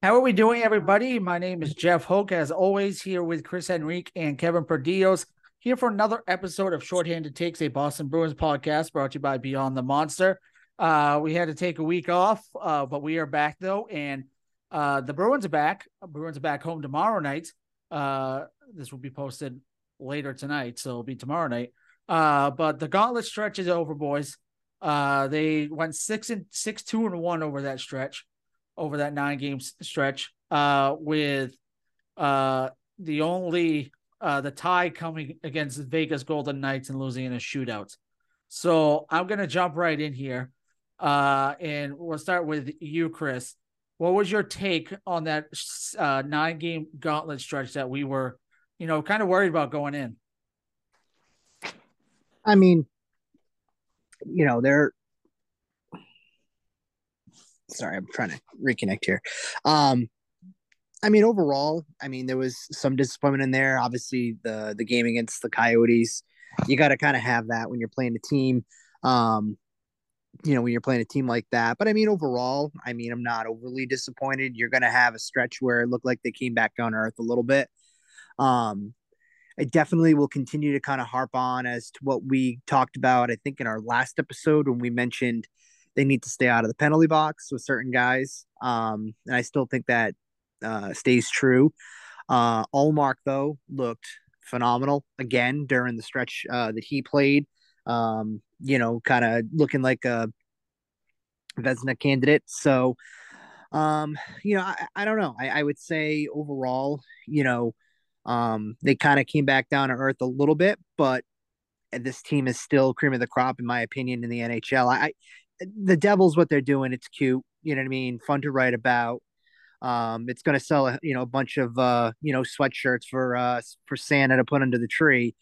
How are we doing, everybody? My name is Jeff Hoke, as always, here with Chris Henrique and Kevin Perdios, here for another episode of Shorthanded Takes, a Boston Bruins podcast brought to you by Beyond the Monster. Uh, we had to take a week off, uh, but we are back though, and uh, the Bruins are back. Bruins are back home tomorrow night. Uh, this will be posted later tonight, so it'll be tomorrow night. Uh, but the gauntlet stretch is over, boys. Uh, they went six and six, two and one over that stretch over that nine game stretch, uh, with uh, the only uh, the tie coming against Vegas Golden Knights and losing in a shootout. So I'm gonna jump right in here, uh, and we'll start with you, Chris. What was your take on that uh, nine game gauntlet stretch that we were, you know, kind of worried about going in? I mean, you know, they're sorry, I'm trying to reconnect here. Um, I mean, overall, I mean, there was some disappointment in there. Obviously, the the game against the Coyotes, you got to kind of have that when you're playing a team. Um, you know, when you're playing a team like that. But I mean, overall, I mean, I'm not overly disappointed. You're going to have a stretch where it looked like they came back down earth a little bit. Um, I definitely will continue to kind of harp on as to what we talked about. I think in our last episode when we mentioned they need to stay out of the penalty box with certain guys. Um, and I still think that uh, stays true. Uh, Ullmark, though, looked phenomenal again during the stretch uh, that he played. Um, you know, kind of looking like a Vezina candidate. So, um, you know, I, I don't know. I, I would say overall, you know, um, they kind of came back down to earth a little bit, but this team is still cream of the crop, in my opinion, in the NHL. I, the Devils, what they're doing, it's cute. You know what I mean? Fun to write about. Um, it's going to sell, a, you know, a bunch of, uh, you know, sweatshirts for, uh, for Santa to put under the tree.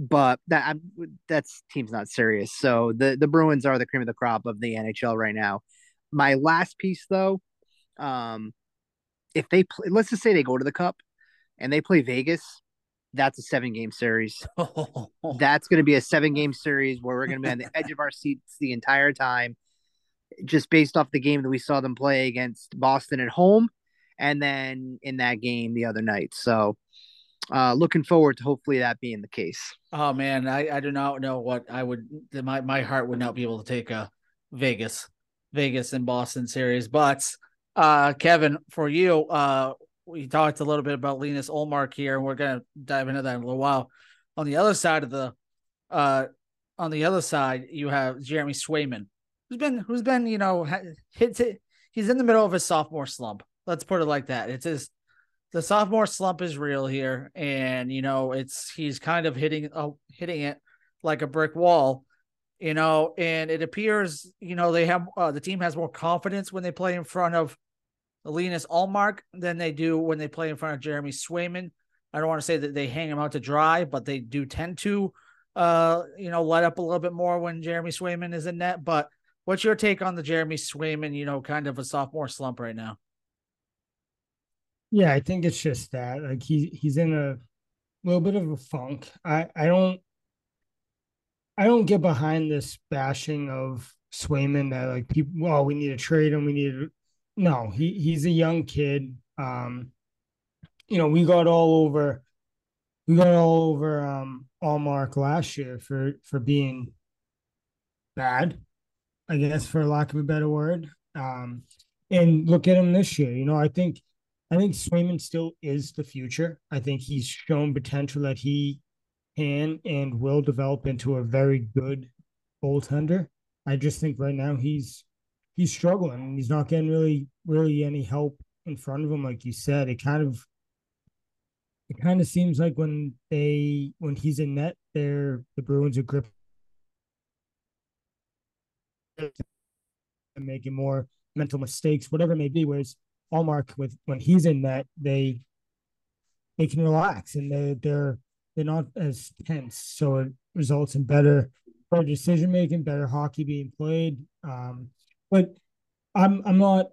But that I'm, that's team's not serious. So the the Bruins are the cream of the crop of the NHL right now. My last piece, though, um, if they play, let's just say they go to the Cup and they play Vegas, that's a seven game series. that's going to be a seven game series where we're going to be on the edge of our seats the entire time just based off the game that we saw them play against Boston at home and then in that game the other night. So uh looking forward to hopefully that being the case. Oh man, I, I do not know what I would my my heart would not be able to take a Vegas Vegas and Boston series. But uh Kevin, for you, uh we talked a little bit about Linus Ullmark here, and we're gonna dive into that in a little while. On the other side of the uh on the other side, you have Jeremy Swayman, who's been who's been you know hit, hit he's in the middle of his sophomore slump. Let's put it like that. It's his the sophomore slump is real here, and you know it's he's kind of hitting uh, hitting it like a brick wall, you know. And it appears you know they have uh, the team has more confidence when they play in front of Linus Ullmark than they do when they play in front of Jeremy Swayman. I don't want to say that they hang him out to dry, but they do tend to, uh, you know, let up a little bit more when Jeremy Swayman is in net. But What's your take on the Jeremy Swayman, you know, kind of a sophomore slump right now? Yeah, I think it's just that. Like he he's in a little bit of a funk. I I don't I don't get behind this bashing of Swayman that like people well, we need to trade him, we need to no, he he's a young kid. Um, you know, we got all over we got all over um Ullmark last year for for being bad I guess for lack of a better word. Um, and look at him this year. You know, I think I think Swayman still is the future. I think he's shown potential that he can and will develop into a very good goaltender. I just think right now he's he's struggling. He's not getting really really any help in front of him, like you said. It kind of it kind of seems like when they when he's in net, they're the Bruins are gripping and making more mental mistakes, whatever it may be. Whereas Ullmark, with when he's in net, they they can relax and they they're they're not as tense, so it results in better better decision making, better hockey being played. Um, but I'm I'm not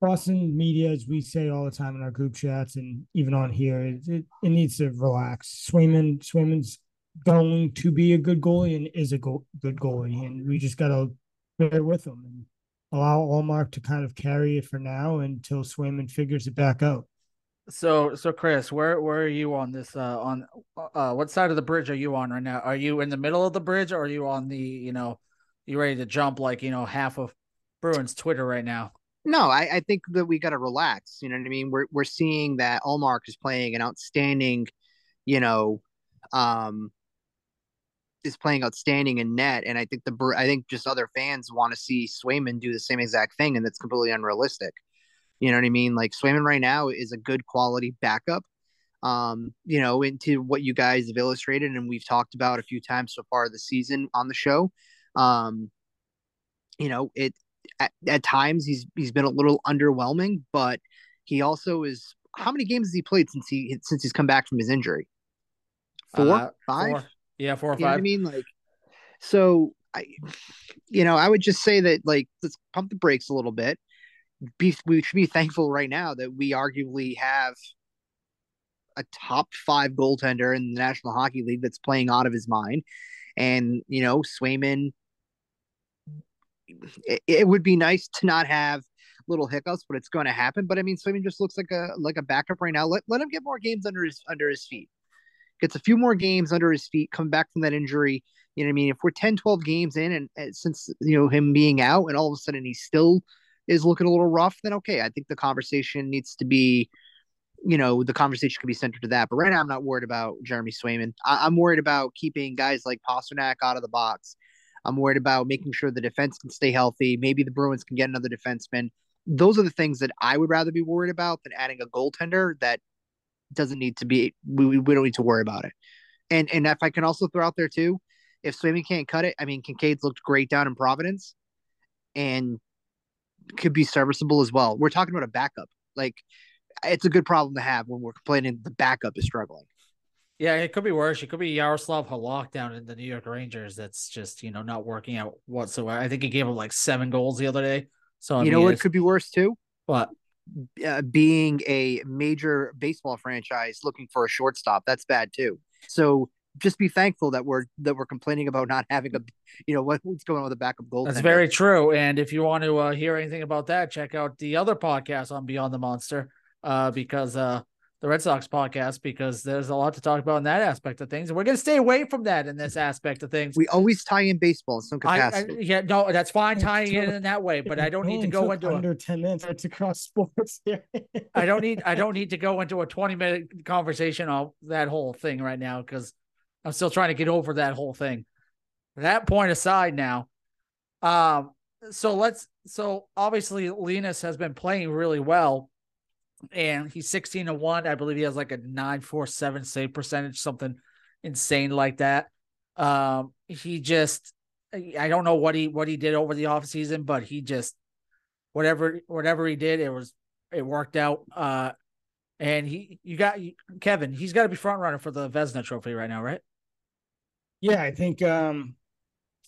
Boston media, as we say all the time in our group chats and even on here, it, it, it needs to relax. Swayman Swayman's going to be a good goalie and is a go- good goalie, and we just got to bear with them. And allow Ullmark to kind of carry it for now until Swayman figures it back out. So, so Chris, where where are you on this? Uh, on uh, what side of the bridge are you on right now? Are you in the middle of the bridge, or are you on the, you know, you ready to jump like you know half of Bruins Twitter right now? No, I, I think that we got to relax. You know what I mean? We're we're seeing that Ullmark is playing an outstanding, you know, um, is playing outstanding in net, and I think the I think just other fans want to see Swayman do the same exact thing, and that's completely unrealistic. You know what I mean? Like Swayman right now is a good quality backup. Um, you know, into what you guys have illustrated and we've talked about a few times so far this season on the show. Um, you know, it at, at times he's he's been a little underwhelming, but he also is how many games has he played since he since he's come back from his injury? Four, uh, five? Four. Yeah, four or you five. I mean, like, so I, you know, I would just say that like let's pump the brakes a little bit be we should be thankful right now that we arguably have a top five goaltender in the National Hockey League that's playing out of his mind. And, you know, Swayman, it, it would be nice to not have little hiccups, but it's going to happen. But I mean, Swayman just looks like a like a backup right now. Let, let him get more games under his under his feet. Gets a few more games under his feet, come back from that injury. You know what I mean? If we're 10, 12 games in and, and since, you know, him being out and all of a sudden he still – is looking a little rough, then okay, I think the conversation needs to be, you know, the conversation could be centered to that. But right now, I'm not worried about Jeremy Swayman. I- am worried about keeping guys like Pastrnak out of the box. I'm worried about making sure the defense can stay healthy. Maybe the Bruins can get another defenseman. Those are the things that I would rather be worried about than adding a goaltender that doesn't need to be. We, we don't need to worry about it. And and if I can also throw out there too, if Swayman can't cut it, I mean Kinkaid's looked great down in Providence, and could be serviceable as well. We're talking about a backup. Like it's a good problem to have when we're complaining the backup is struggling. Yeah, it could be worse. It could be Yaroslav Halak down in the New York Rangers. That's just you know not working out whatsoever. I think he gave him like seven goals the other day. So I you mean, know what could be worse too? What? Uh, being a major baseball franchise looking for a shortstop, that's bad too. So just be thankful that we're that we're complaining about not having a you know what, what's going on with the backup goal. That's very true. And if you want to uh, hear anything about that, check out the other podcast on Beyond the Monster, uh, because uh, the Red Sox podcast, because there's a lot to talk about in that aspect of things, and we're going to stay away from that in this aspect of things. We always tie in baseball in some capacity. I, I, yeah, no, that's fine tying it in that way, but I don't need to go into under a, ten minutes. to cross sports. here. I don't need I don't need to go into a twenty minute conversation on that whole thing right now because I'm still trying to get over that whole thing. That point aside now. Um, so let's so obviously Linus has been playing really well. And he's 16 to 1. I believe he has like a 947 save percentage, something insane like that. Um, he just I don't know what he what he did over the offseason, but he just whatever whatever he did, it was it worked out. Uh and he you got Kevin, he's got to be front runner for the Vezina trophy right now, right? Yeah, I think um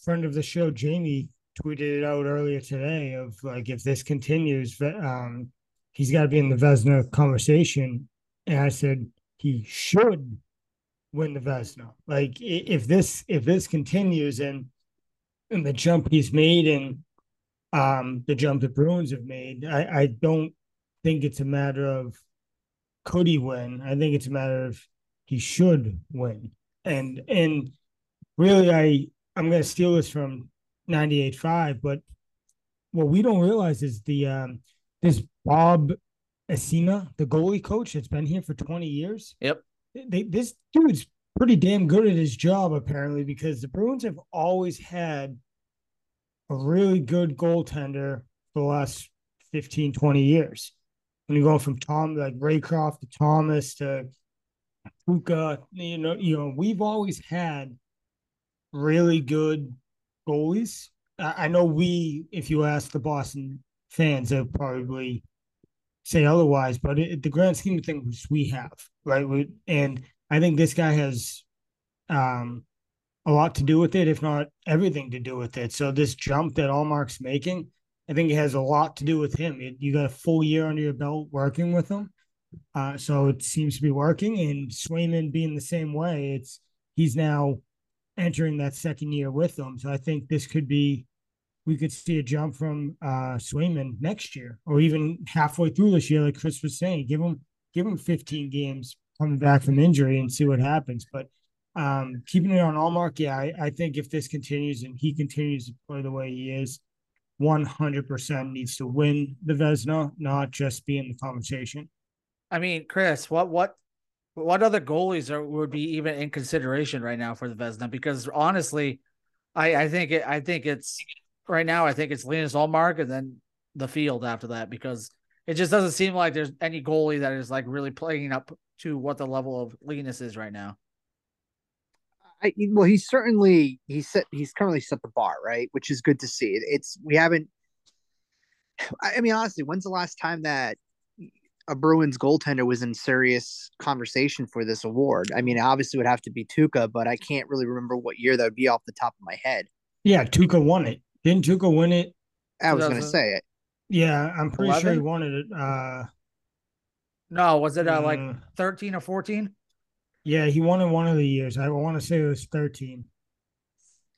friend of the show Jamie tweeted it out earlier today of like if this continues, um he's got to be in the Vezina conversation. And I said he should win the Vezina. Like if this if this continues and and the jump he's made and um the jump the Bruins have made, I, I don't think it's a matter of could he win. I think it's a matter of he should win. And and really, I I'm going to steal this from 98.5, but what we don't realize is the um, this Bob Essensa, the goalie coach that's been here for 20 years. Yep. They, this dude's pretty damn good at his job, apparently, because the Bruins have always had a really good goaltender for the last 15, 20 years. When you go from Tom, like Raycroft to Thomas to Tuukka, you know, you know, we've always had really good goalies. I know we, if you ask the Boston fans, they'll probably say otherwise, but it, the grand scheme of things, we have, right? We, and I think this guy has um, a lot to do with it, if not everything to do with it. So this jump that Ullmark's making, I think it has a lot to do with him. It, you got a full year under your belt working with him. Uh, so it seems to be working. And Swayman being the same way, it's he's now entering that second year with them. So I think this could be we could see a jump from uh Swayman next year or even halfway through this year, like Chris was saying. Give him give him 15 games coming back from injury and see what happens. But um keeping it on Ullmark, yeah, I, I think if this continues and he continues to play the way he is, 100% needs to win the Vezina, not just be in the conversation. I mean, Chris, what what what other goalies are would be even in consideration right now for the Vezina? Because honestly, I I think it I think it's right now I think it's Linus Ullmark and then the field after that because it just doesn't seem like there's any goalie that is like really playing up to what the level of Linus is right now. I, well, he's certainly he's set he's currently set the bar right, which is good to see. It's we haven't. I mean, honestly, when's the last time that a Bruins goaltender was in serious conversation for this award? I mean, obviously, it would have to be Tuukka, but I can't really remember what year that would be off the top of my head. Yeah, Tuukka won it. Didn't Tuukka win it? I was going to say it. Yeah, I'm pretty 11? sure he wanted it. Uh, no, was it uh, like 13 or 14? Yeah, he won in one of the years. I want to say it was 13.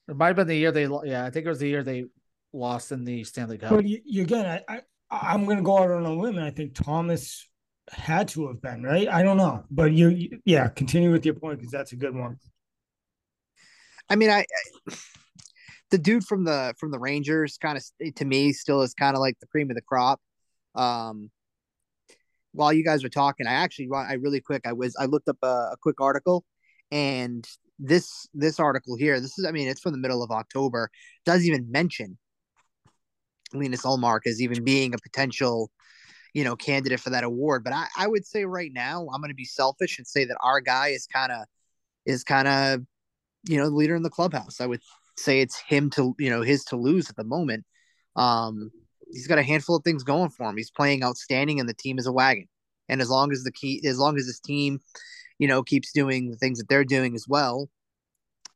It might have been the year they, yeah, I think it was the year they lost in the Stanley Cup. But you, you again, I, I, I'm going to go out on a limb, and I think Thomas had to have been right. I don't know, but you, you yeah, continue with your point because that's a good one. I mean, I, I the dude from the from the Rangers kind of to me still is kind of like the cream of the crop. Um, while you guys were talking, I actually I really quick I was I looked up a, a quick article, and this this article here this is I mean it's from the middle of October doesn't even mention Linus Ullmark as even being a potential you know candidate for that award. But I I would say right now I'm going to be selfish and say that our guy is kind of is kind of you know the leader in the clubhouse. I would say it's him to you know his to lose at the moment. Um, he's got a handful of things going for him. He's playing outstanding, and the team is a wagon. And as long as the key, as long as his team, you know, keeps doing the things that they're doing as well,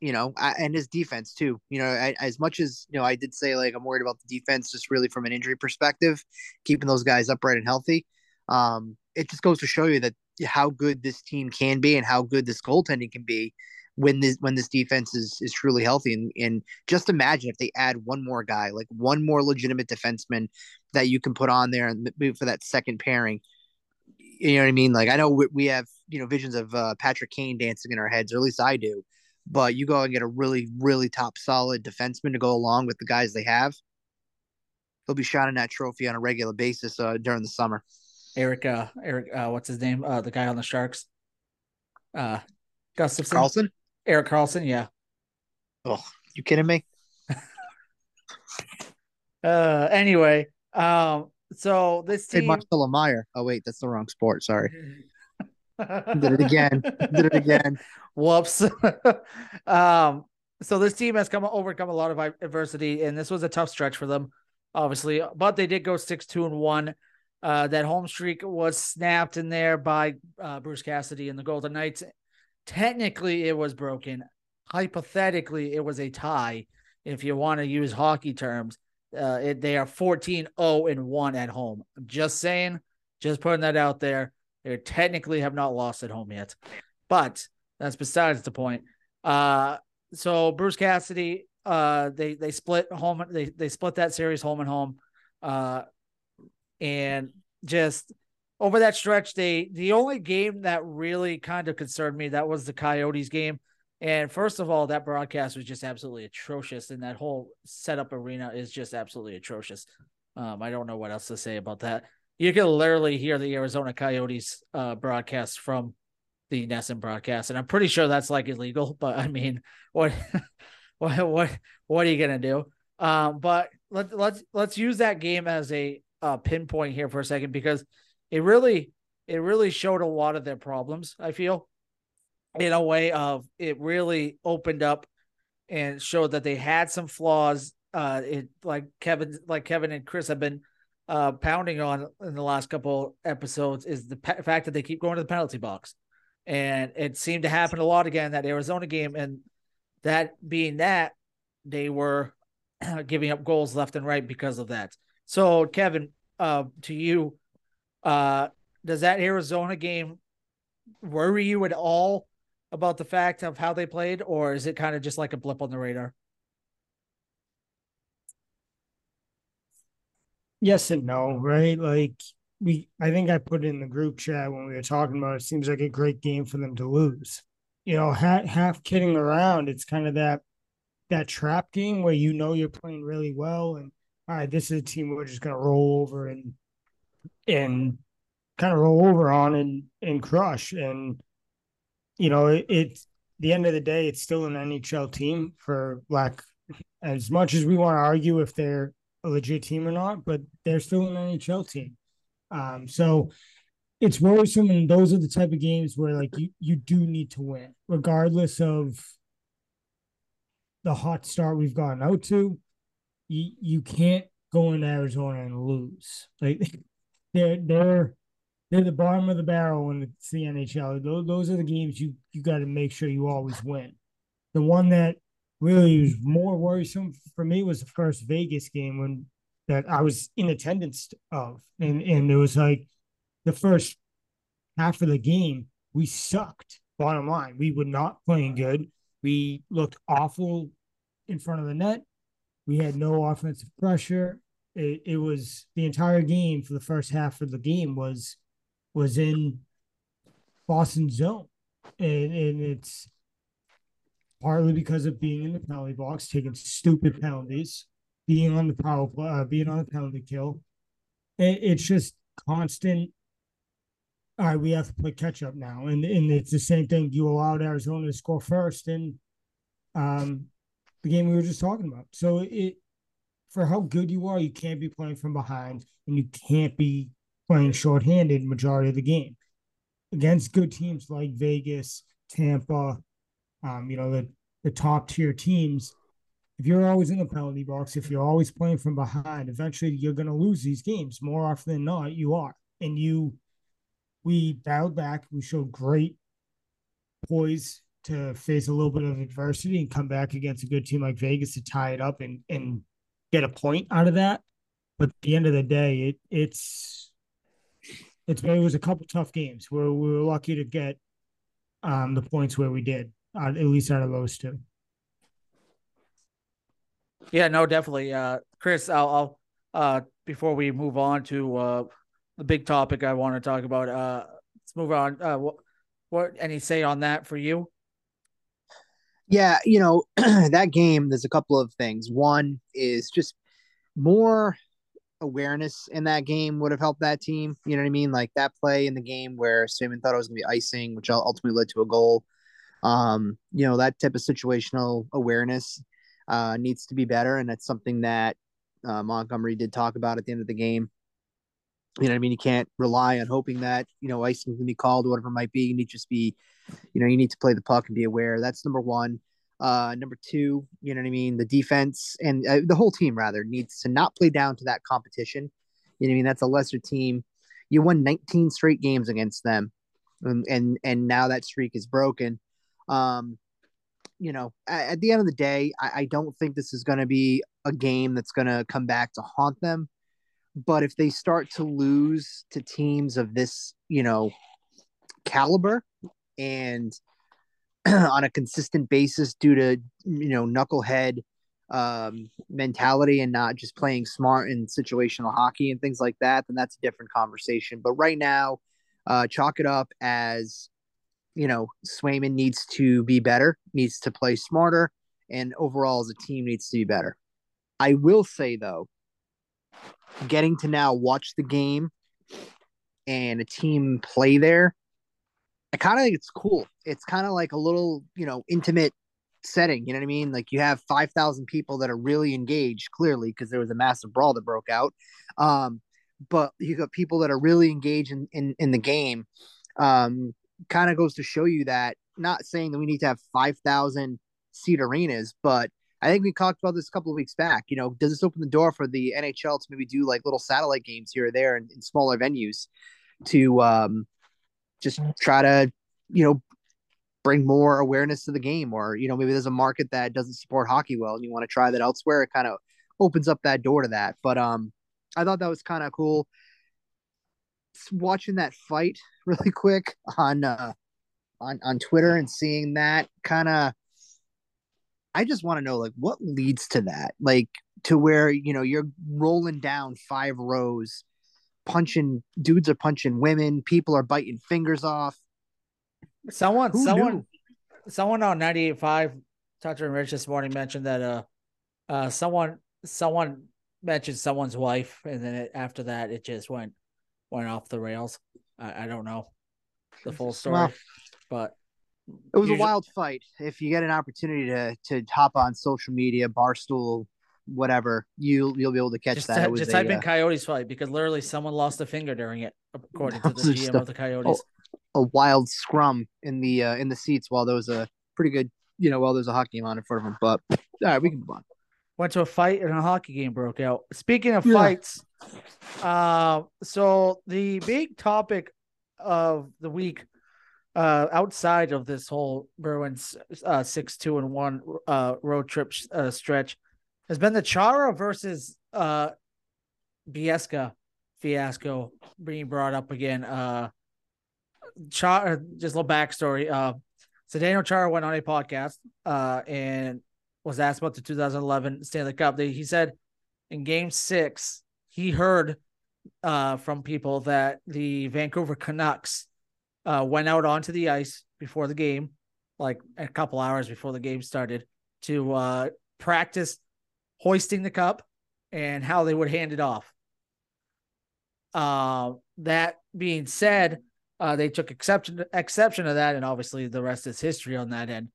you know, I, and his defense too. You know, I, as much as you know, I did say like I'm worried about the defense, just really from an injury perspective, keeping those guys upright and healthy. Um, it just goes to show you that how good this team can be and how good this goaltending can be when this when this defense is is truly healthy. And, and just imagine if they add one more guy, like one more legitimate defenseman that you can put on there and move for that second pairing. You know what I mean? Like I know we, we have you know visions of uh, Patrick Kane dancing in our heads, or at least I do. But you go and get a really really top solid defenseman to go along with the guys they have. They'll be shining that trophy on a regular basis uh, during the summer. Eric, uh, Eric, uh, what's his name? Uh, the guy on the Sharks. Uh, Gustafsson. Karlsson. Erik Karlsson, yeah. Oh, you kidding me? uh, anyway, um, so this team. Hey, Marcelo Mayer. Oh wait, that's the wrong sport. Sorry. Did it again. Did it again. Whoops. um, so this team has come overcome a lot of adversity, and this was a tough stretch for them, obviously. But they did go six two and one. Uh, that home streak was snapped in there by uh, Bruce Cassidy and the Golden Knights, Technically, it was broken. Hypothetically, it was a tie. If you want to use hockey terms, uh, it, they are 14 0 and 1 at home. Just saying, just putting that out there. They technically have not lost at home yet, but that's besides the point. Uh, so Bruce Cassidy, uh, they they split home. They they split that series home and home, uh, and just over that stretch, they the only game that really kind of concerned me that was the Coyotes game. And first of all, that broadcast was just absolutely atrocious, and that whole setup arena is just absolutely atrocious. Um, I don't know what else to say about that. You can literally hear the Arizona Coyotes uh, broadcast from the NESN broadcast, and I'm pretty sure that's like illegal. But I mean, what, what, what, what are you gonna do? Um, but let let's let's use that game as a uh, pinpoint here for a second because it really it really showed a lot of their problems, I feel. In a way of it really opened up and showed that they had some flaws. Uh it like Kevin like Kevin and Chris have been uh pounding on in the last couple episodes is the pe- fact that they keep going to the penalty box. And it seemed to happen a lot again that Arizona game and that being that they were giving up goals left and right because of that. So Kevin, uh to you, uh, does that Arizona game worry you at all about the fact of how they played, or is it kind of just like a blip on the radar? yes and no, right? Like we, I think I put in the group chat when we were talking about it. Seems like a great game for them to lose. You know, half, half kidding around. It's kind of that that trap game where you know you're playing really well, and all right, this is a team we're just gonna roll over and and kind of roll over on and and crush. And you know, it, it's the end of the day, it's still an NHL team for lack. As much as we want to argue if they're a legit team or not, but they're still an NHL team. Um, so it's worrisome, and those are the type of games where like you you do need to win, regardless of the hot start we've gotten out to. You you can't go in Arizona and lose. Like they're they're they're the bottom of the barrel when it's the NHL. Those, those are the games you you got to make sure you always win. The one that really was more worrisome for me was the first Vegas game when that I was in attendance of, and and it was like the first half of the game we sucked. Bottom line, we were not playing good. We looked awful in front of the net. We had no offensive pressure. It, it was the entire game for the first half of the game was was in Boston zone, and and it's partly because of being in the penalty box, taking stupid penalties, being on the power play, uh, being on the penalty kill. It, it's just constant. All right, we have to play catch up now, and and it's the same thing. You allowed Arizona to score first, and um, the game we were just talking about. So it for how good you are, you can't be playing from behind, and you can't be playing shorthanded majority of the game against good teams like Vegas, Tampa, um, you know, the, the top tier teams, if you're always in the penalty box, if you're always playing from behind, eventually you're going to lose these games. More often than not, you are. And you, we battled back. We showed great poise to face a little bit of adversity and come back against a good team like Vegas to tie it up and and get a point out of that. But at the end of the day, it it's it's it was a couple tough games where we were lucky to get um the points where we did uh, at least out of those two. Yeah, no, definitely. Uh, Chris, I'll, I'll uh, before we move on to uh, the big topic I want to talk about, uh, let's move on. Uh, what, what any say on that for you? Yeah, you know, that game, there's a couple of things. One is just more awareness in that game would have helped that team. You know what I mean? Like that play in the game where Simon thought it was going to be icing, which ultimately led to a goal. Um, you know, that type of situational awareness uh, needs to be better. And that's something that uh, Montgomery did talk about at the end of the game. You know what I mean? You can't rely on hoping that, you know, icing can be called, whatever it might be. You need to just be, you know, you need to play the puck and be aware. That's number one. Uh, number two, you know what I mean? The defense and uh, the whole team, rather, needs to not play down to that competition. You know what I mean? That's a lesser team. You won 19 straight games against them. And, and, and now that streak is broken. Um, you know, at, at the end of the day, I, I don't think this is going to be a game that's going to come back to haunt them. But if they start to lose to teams of this, you know, caliber and on a consistent basis due to, you know, knucklehead um, mentality and not just playing smart in situational hockey and things like that, then that's a different conversation. But right now, uh, chalk it up as you know, Swayman needs to be better, needs to play smarter, and overall as a team needs to be better. I will say though, getting to now watch the game and a team play there, I kind of think it's cool. It's kind of like a little, you know, intimate setting. You know what I mean? Like you have 5,000 people that are really engaged, clearly, because there was a massive brawl that broke out. Um, but you got people that are really engaged in, in, in the game. Um, kind of goes to show you that not saying that we need to have 5,000 seat arenas, but I think we talked about this a couple of weeks back. You know, does this open the door for the NHL to maybe do like little satellite games here or there in, in smaller venues to um, just try to, you know, bring more awareness to the game? Or, you know, maybe there's a market that doesn't support hockey well and you want to try that elsewhere. It kind of opens up that door to that. But um, I thought that was kind of cool watching that fight really quick on uh on on Twitter and seeing that kind of I just want to know like what leads to that. Like to where you know you're rolling down five rows, punching dudes are punching women, people are biting fingers off. Someone, Who someone, knew? someone on 98.5, Toucher and Rich this morning mentioned that uh, uh, someone, someone mentioned someone's wife, and then it, after that, it just went went off the rails. I, I don't know the full story, Well, but It was Usually- a wild fight. If you get an opportunity to to hop on social media, barstool, whatever, you you'll be able to catch just, that. was just a, type in uh, Coyotes fight because literally someone lost a finger during it, according to the GM stuff- of the Coyotes. a wild scrum in the uh, in the seats while there was a pretty good, you know, while there's a hockey game on in front of him. But all right, we can move on. went to a fight and a hockey game broke out. Speaking of Yeah. fights, uh, so the big topic of the week, uh, outside of this whole Bruins uh, six two and one uh, road trip uh, stretch, has been the Chara versus uh, Bieksa fiasco being brought up again. Uh, Chara, just a little backstory. Uh, Daniel Chara went on a podcast uh, and was asked about the 2011 Stanley Cup. He said in Game Six he heard uh, from people that the Vancouver Canucks uh, went out onto the ice before the game, like a couple hours before the game started, to uh, practice hoisting the cup and how they would hand it off. Uh, that being said, uh, they took exception exception to that, and obviously the rest is history on that end.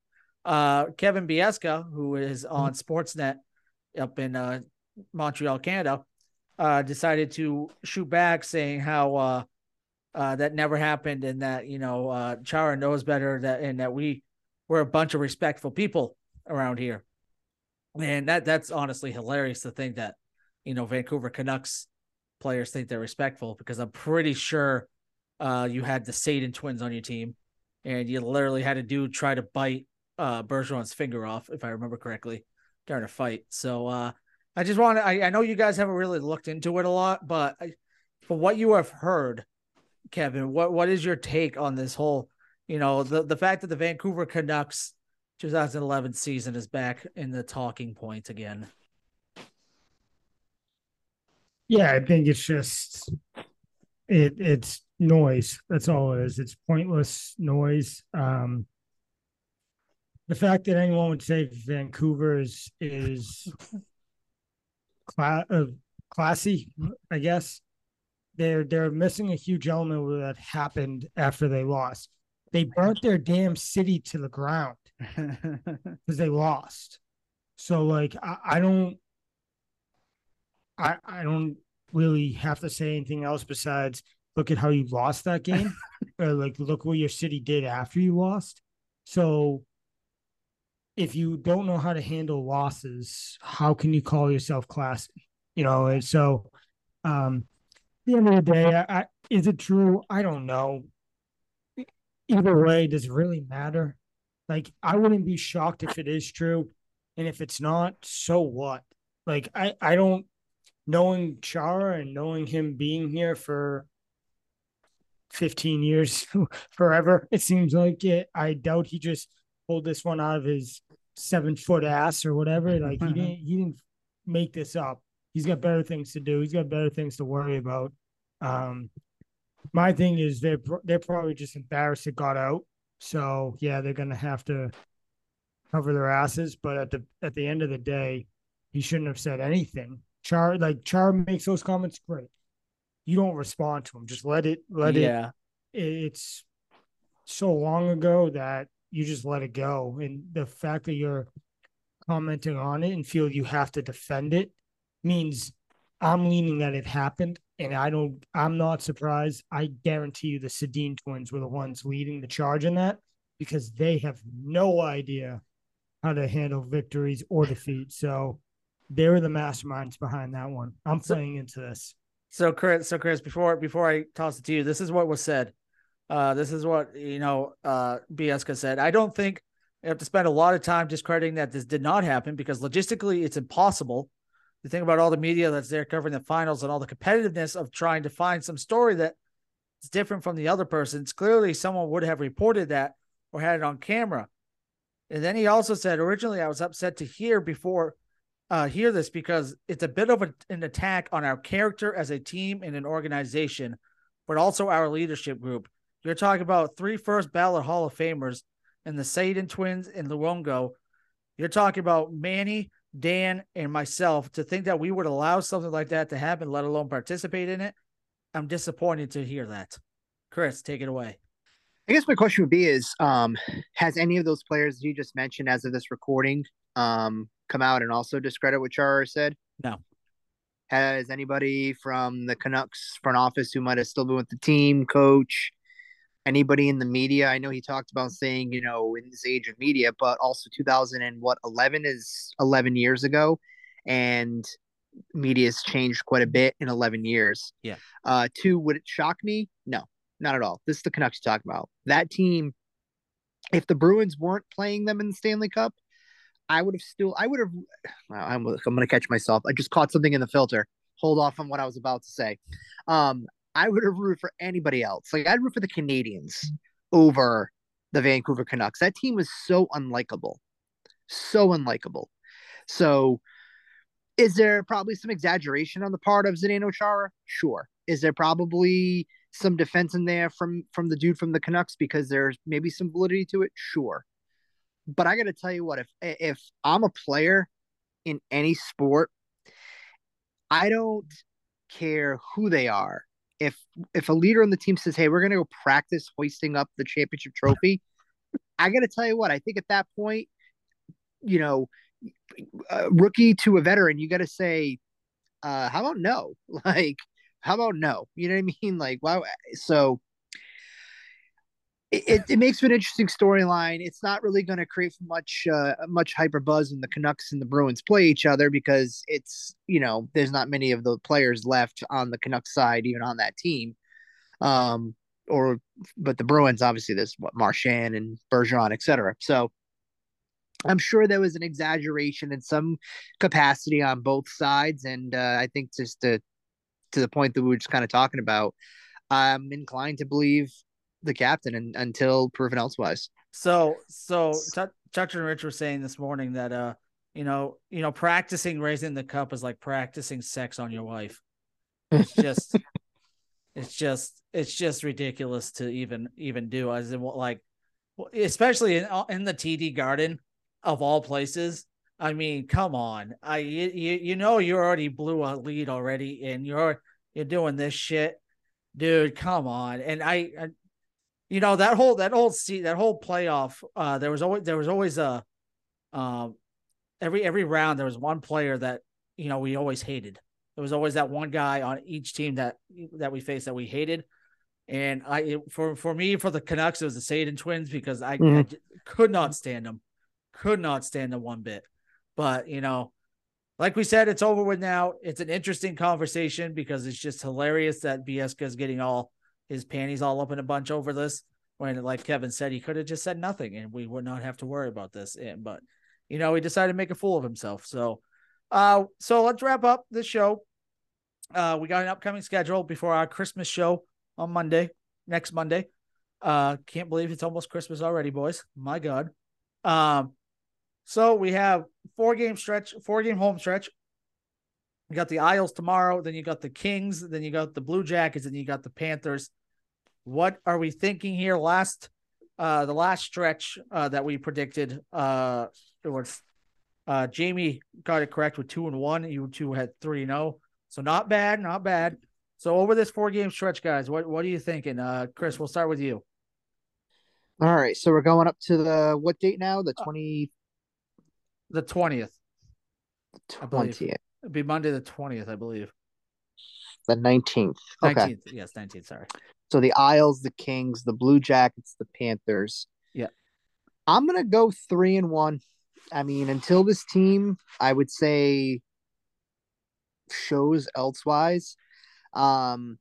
Uh, Kevin Bieksa, who is on Sportsnet up in uh, Montreal, Canada, uh, decided to shoot back, saying how uh, uh, that never happened, and that you know uh, Chara knows better, that and that we we're a bunch of respectful people around here, and that that's honestly hilarious to think that you know Vancouver Canucks players think they're respectful because I'm pretty sure uh, you had the Satan twins on your team, and you literally had a dude try to bite uh, Bergeron's finger off, if I remember correctly, during a fight. So uh, I just want I, I know you guys haven't really looked into it a lot, but I, from what you have heard, Kevin, what what is your take on this whole, you know, the the fact that the Vancouver Canucks 2011 season is back in the talking point again? Yeah, I think it's just it it's noise. That's all it is. It's pointless noise. Um the fact that anyone would say Vancouver is is cla- uh, classy, I guess. They're they're missing a huge element that happened after they lost. They burnt their damn city to the ground because they lost. So like I, I don't I I don't really have to say anything else besides look at how you lost that game or like look what your city did after you lost. So if you don't know how to handle losses, how can you call yourself classy? You know, and so um at the end of the day, I, I, is it true? I don't know. Either way, does it really matter? Like, I wouldn't be shocked if it is true. And if it's not, so what? Like, I, I don't, knowing Chara and knowing him being here for 15 years, forever, it seems like it. I doubt he just pulled this one out of his seven foot ass or whatever. Like, he didn't, he didn't make this up. He's got better things to do. He's got better things to worry about. Um, my thing is they're they're probably just embarrassed it got out. So yeah, they're gonna have to cover their asses. But at the at the end of the day, he shouldn't have said anything. Char like Char makes those comments great. You don't respond to him. Just let it let it yeah. it's so long ago that you just let it go. And the fact that you're commenting on it and feel you have to defend it means I'm leaning that it happened. And I don't, I'm not surprised. I guarantee you the Sedin twins were the ones leading the charge in that because they have no idea how to handle victories or defeat. So they were the masterminds behind that one. I'm So- playing into this. So Chris, so Chris, before before I toss it to you, this is what was said. Uh, this is what you know. Uh, Bieksa said. I don't think you have to spend a lot of time discrediting that this did not happen because logistically it's impossible. You think about all the media that's there covering the finals and all the competitiveness of trying to find some story that is different from the other person's. Clearly, someone would have reported that or had it on camera. And then he also said, originally I was upset to hear before uh, hear this because it's a bit of a, an attack on our character as a team and an organization, but also our leadership group. You're talking about three first ballot Hall of Famers and the Sedin twins and Luongo. You're talking about Manny, Dan, and myself to think that we would allow something like that to happen, let alone participate in it. I'm disappointed to hear that. Chris, take it away. I guess my question would be is um, has any of those players you just mentioned as of this recording um, come out and also discredit what Chara said? No. Has anybody from the Canucks front office who might have still been with the team, coach, anybody in the media? I know he talked about saying, you know, in this age of media, but also 2000 and what 11 is 11 years ago, and media has changed quite a bit in 11 years. Yeah. Uh, two, would it shock me? No, not at all. This is the Canucks talking about. That team, if the Bruins weren't playing them in the Stanley Cup, I would have still, I would have, I'm, I'm going to catch myself. I just caught something in the filter. Hold off on what I was about to say. Um, I would have rooted for anybody else. Like I'd root for the Canadiens over the Vancouver Canucks. That team was so unlikable, so unlikable. So, is there probably some exaggeration on the part of Zdeno Chara? Sure. Is there probably some defense in there from from the dude from the Canucks because there's maybe some validity to it? Sure. But I got to tell you what, if if I'm a player in any sport, I don't care who they are. If if a leader on the team says, "Hey, we're going to go practice hoisting up the championship trophy," I got to tell you what, I think at that point, you know, rookie to a veteran, you got to say, uh, "How about no?" Like, how about no? You know what I mean? Like, wow. So it, it makes for an interesting storyline. It's not really going to create much uh, much hyper buzz when the Canucks and the Bruins play each other because it's you know there's not many of the players left on the Canucks side even on that team. Um, or but the Bruins obviously there's what Marchand and Bergeron, etc. So I'm sure there was an exaggeration in some capacity on both sides, and uh, I think just to to the point that we were just kind of talking about, I'm inclined to believe the captain and, until proven elsewise. So, so Chuck and Rich were saying this morning that, uh, you know, you know, practicing raising the cup is like practicing sex on your wife. It's just, it's just, it's just ridiculous to even, even do as in like, especially in, in the TD garden of all places. I mean, come on. I, you, you know, you already blew a lead already and you're, you're doing this shit dude come on and I, I, you know that whole that whole seat that whole playoff uh there was always there was always a um every every round there was one player that you know we always hated. There was always that one guy on each team that that we faced that we hated. And i it, for for me for the canucks it was the Sedin twins because I. I could not stand them. Could not stand them one bit. But you know like we said it's over with now. It's an interesting conversation because it's just hilarious that Bieksa is getting all his panties all up in a bunch over this. When, like Kevin said, he could have just said nothing and we would not have to worry about this. And, but, you know, he decided to make a fool of himself. So, uh, so let's wrap up this show. Uh, we got an upcoming schedule before our Christmas show on Monday, next Monday. Uh, can't believe it's almost Christmas already, boys. My God. Um, so we have four game stretch, four game home stretch. You got the Isles tomorrow, then you got the Kings, then you got the Blue Jackets, and you got the Panthers. What are we thinking here? Last, uh, the last stretch uh, that we predicted, uh, it was uh, Jamie got it correct with two and one. You two had three and zero, oh. so not bad, not bad. So over this four game stretch, guys, what what are you thinking? Uh, Chris, we'll start with you. All right, so we're going up to the what date now? The uh, twenty, the twentieth. Twentieth. It'd be Monday the twentieth, I believe. The nineteenth. Okay. Yes, nineteenth. Sorry. So the Isles, the Kings, the Blue Jackets, the Panthers. Yeah. I'm gonna go three and one. I mean, until this team, I would say shows elsewise. Um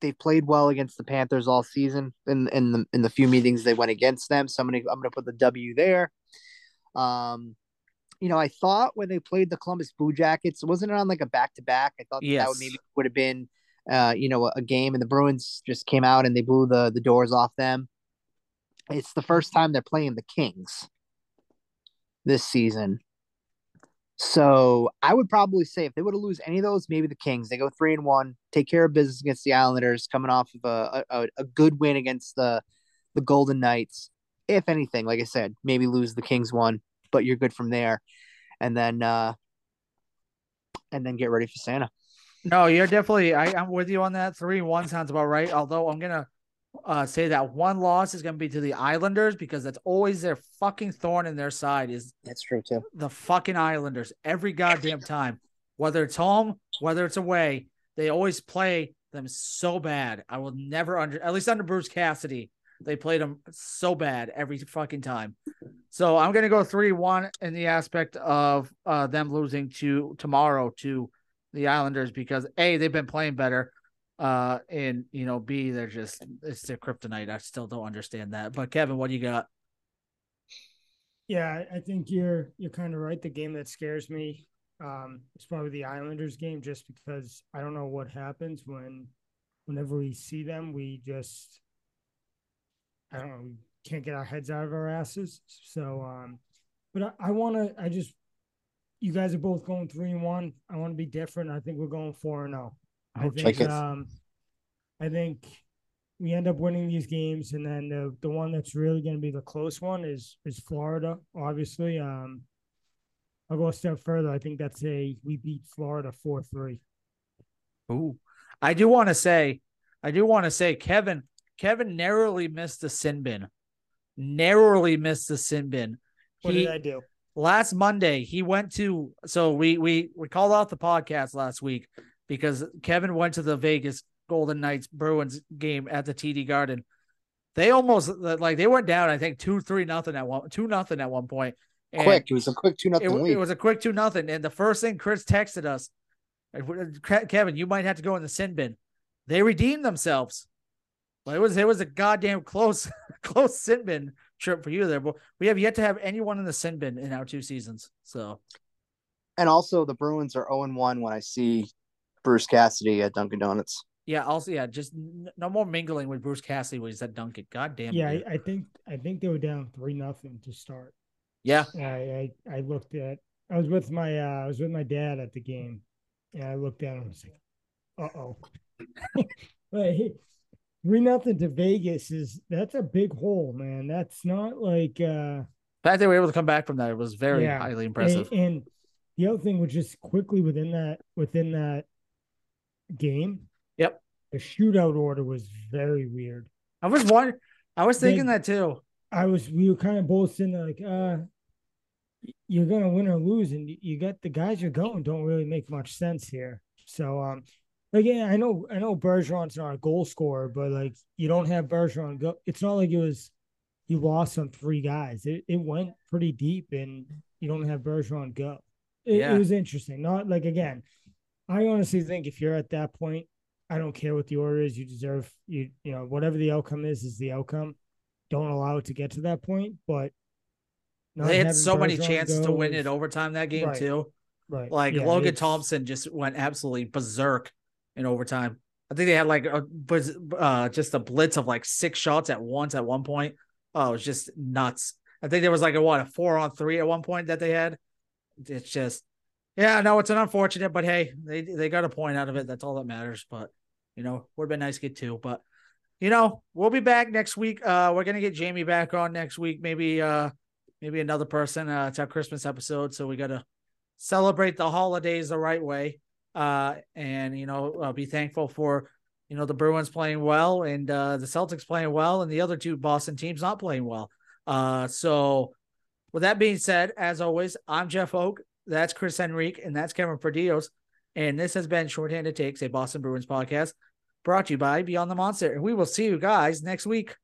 they've played well against the Panthers all season in in the in the few meetings they went against them. So I'm gonna I'm gonna put the W there. Um you know, I thought when they played the Columbus Blue Jackets, wasn't it on like a back to back? I thought yes. that would maybe would have been uh, you know, a game and the Bruins just came out and they blew the the doors off them. It's the first time they're playing the Kings this season. So I would probably say if they were to lose any of those, maybe the Kings. They go three and one, take care of business against the Islanders, coming off of a a, a good win against the the Golden Knights. If anything, like I said, maybe lose the Kings one, but you're good from there, and then uh and then get ready for Santa. No, you're definitely. I, I'm with you on that. Three and one sounds about right. Although I'm gonna uh, say that one loss is gonna be to the Islanders because that's always their fucking thorn in their side. Is That's true too. the fucking Islanders every goddamn time, whether it's home, whether it's away, they always play them so bad. I will never under, at least under Bruce Cassidy, they played them so bad every fucking time. So I'm gonna go three one in the aspect of uh, them losing to tomorrow to the Islanders because a they've been playing better, uh, and you know b they're just it's their kryptonite. I still don't understand that. But Kevin, what do you got? Yeah, I- think you're you're kind of right. The game that scares me um is probably the Islanders game, just because I don't know what happens when whenever we see them, we just I don't know, we can't get our heads out of our asses. So um but I, I wanna I just you guys are both going three and one. I want to be different. I think we're going four and zero. I Oh, think like it. um I think we end up winning these games, and then the the one that's really going to be the close one is is Florida. Obviously, um, I'll go a step further. I think that's a we beat Florida four three. Ooh, I do want to say, I do want to say, Kevin, Kevin narrowly missed the sin bin, narrowly missed the sin bin. What He did I do? Last Monday he went to so we we we called off the podcast last week because Kevin went to the Vegas Golden Knights Bruins game at the TD Garden. They almost like they went down, I think two three nothing at one two nothing at one point. And quick. It was a quick two nothing wa- lead. it was a quick two nothing, and the first thing Chris texted us, Kevin, you might have to go in the sin bin. They redeemed themselves. Well, it was it was a goddamn close close sin bin trip for you there, but we have yet to have anyone in the sin bin in our two seasons. So and also the Bruins are 0 1 when I see Bruce Cassidy at Dunkin' Donuts. yeah, also yeah, just n- no more mingling with Bruce Cassidy when he's at Dunkin'. God damn it. Yeah. I, I think I think they were down three nothing to start. yeah. I, I I looked at. I was with my uh, I was with my dad at the game, and I looked at him and was like, "Uh oh." three nothing to Vegas is that's a big hole, man. That's not like uh The fact they were able to come back from that was very Yeah. highly impressive. And, and the other thing was just quickly within that within that game. Yep. The shootout order was very weird. I was wondering, I was They- thinking that too. I was we were kind of both sitting like, uh, you're gonna win or lose, and you got the guys you're going don't really make much sense here. So um, again, I know I know Bergeron's not a goal scorer, but like you don't have Bergeron go. It's not like it was you lost on three guys. It it went pretty deep, and you don't have Bergeron go. It, Yeah. it was interesting. Not like again, I honestly think if you're at that point, I don't care what the order is. You deserve you you know whatever the outcome is is the outcome. Don't allow it to get to that point, but not They had so many Bergeron chances to win it overtime that game Right. too. Right. Like Yeah, Logan Thompson just went absolutely berserk in overtime. I think they had like a uh just a blitz of like six shots at once at one point. Oh, it was just nuts. I think there was like a what a four on three at one point that they had. It's just yeah, no, it's an unfortunate, but hey, they they got a point out of it. That's all that matters. But you know, would have been nice to get two. But you know, we'll be back next week. Uh we're gonna get Jamie back on next week. Maybe uh maybe another person. Uh it's our Christmas episode, so we gotta celebrate the holidays the right way uh and you know uh, be thankful for you know the bruins playing well and uh the celtics playing well and the other two boston teams not playing well. Uh so with that being said as always i'm jeff oak that's chris henrique and that's kevin Perdios, and this has been shorthanded takes a boston bruins podcast brought to you by beyond the monster. And we will see you guys next week